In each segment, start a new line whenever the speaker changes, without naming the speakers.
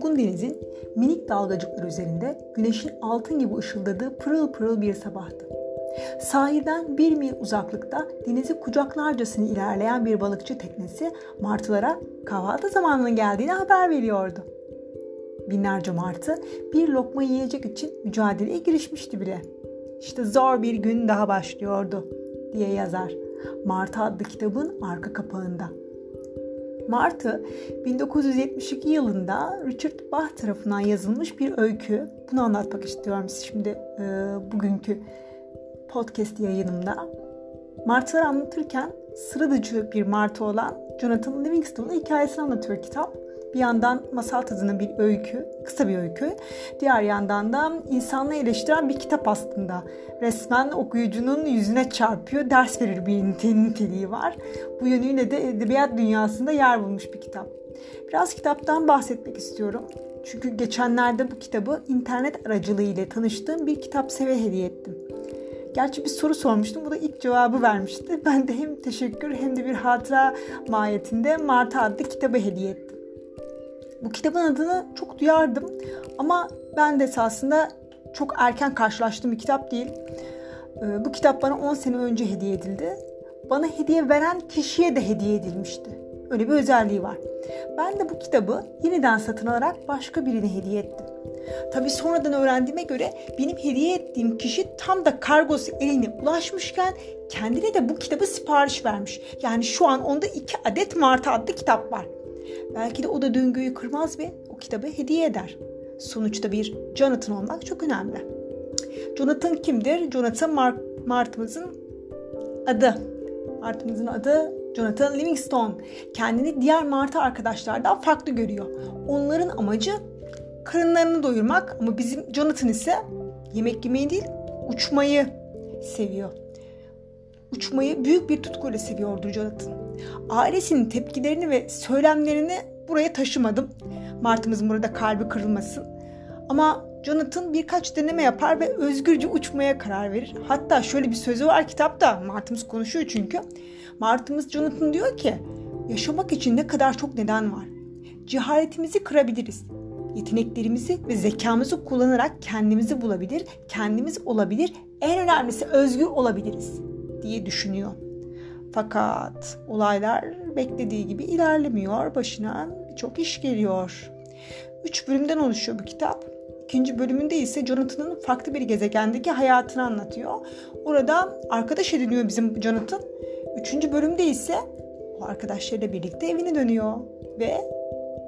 coşkun denizin minik dalgacıkları üzerinde güneşin altın gibi ışıldadığı pırıl pırıl bir sabahtı. Sahilden bir mil uzaklıkta denizi kucaklarcasını ilerleyen bir balıkçı teknesi martılara kahvaltı zamanının geldiğini haber veriyordu. Binlerce martı bir lokma yiyecek için mücadeleye girişmişti bile. İşte zor bir gün daha başlıyordu diye yazar. Martı adlı kitabın arka kapağında. Martı 1972 yılında Richard Bach tarafından yazılmış bir öykü. Bunu anlatmak istiyorum şimdi e, bugünkü podcast yayınımda. Martıları anlatırken sıra dışı bir martı olan Jonathan Livingston'un hikayesini anlatıyor kitap. Bir yandan masal tadının bir öykü, kısa bir öykü. Diğer yandan da insanlığı eleştiren bir kitap aslında. Resmen okuyucunun yüzüne çarpıyor, ders verir bir niteliği var. Bu yönüyle de edebiyat dünyasında yer bulmuş bir kitap. Biraz kitaptan bahsetmek istiyorum. Çünkü geçenlerde bu kitabı internet aracılığıyla tanıştığım bir kitap sever hediye ettim. Gerçi bir soru sormuştum. Bu da ilk cevabı vermişti. Ben de hem teşekkür hem de bir hatıra mahiyetinde Marta adlı kitabı hediye ettim. Bu kitabın adını çok duyardım ama ben de esasında çok erken karşılaştığım bir kitap değil. Ee, bu kitap bana 10 sene önce hediye edildi. Bana hediye veren kişiye de hediye edilmişti. Öyle bir özelliği var. Ben de bu kitabı yeniden satın alarak başka birine hediye ettim. Tabii sonradan öğrendiğime göre benim hediye ettiğim kişi tam da kargosu eline ulaşmışken kendine de bu kitabı sipariş vermiş. Yani şu an onda iki adet Marta adlı kitap var. Belki de o da döngüyü kırmaz ve o kitabı hediye eder. Sonuçta bir Jonathan olmak çok önemli. Jonathan kimdir? Jonathan Mar Mart'ımızın adı. Mart'ımızın adı Jonathan Livingstone. Kendini diğer Martı arkadaşlardan farklı görüyor. Onların amacı karınlarını doyurmak ama bizim Jonathan ise yemek yemeyi değil uçmayı seviyor. Uçmayı büyük bir tutkuyla seviyordur Jonathan. Ailesinin tepkilerini ve söylemlerini buraya taşımadım. Martımızın burada kalbi kırılmasın. Ama Jonathan birkaç deneme yapar ve özgürce uçmaya karar verir. Hatta şöyle bir sözü var kitapta. Martımız konuşuyor çünkü. Martımız Jonathan diyor ki yaşamak için ne kadar çok neden var. Cehaletimizi kırabiliriz. Yeteneklerimizi ve zekamızı kullanarak kendimizi bulabilir, kendimiz olabilir, en önemlisi özgür olabiliriz diye düşünüyor. Fakat olaylar beklediği gibi ilerlemiyor. Başına birçok iş geliyor. Üç bölümden oluşuyor bu kitap. İkinci bölümünde ise Jonathan'ın farklı bir gezegendeki hayatını anlatıyor. Orada arkadaş ediniyor bizim Jonathan. Üçüncü bölümde ise o arkadaşlarıyla birlikte evine dönüyor. Ve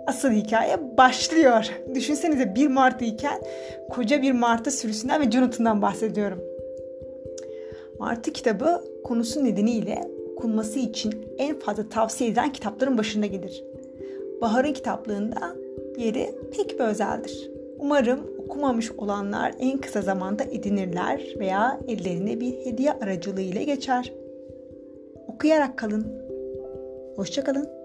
asıl hikaye başlıyor. Düşünsenize bir martı iken koca bir martı sürüsünden ve Jonathan'dan bahsediyorum. Martı kitabı konusu nedeniyle okunması için en fazla tavsiye edilen kitapların başında gelir. Bahar'ın kitaplığında yeri pek bir özeldir. Umarım okumamış olanlar en kısa zamanda edinirler veya ellerine bir hediye aracılığıyla geçer. Okuyarak kalın. Hoşçakalın.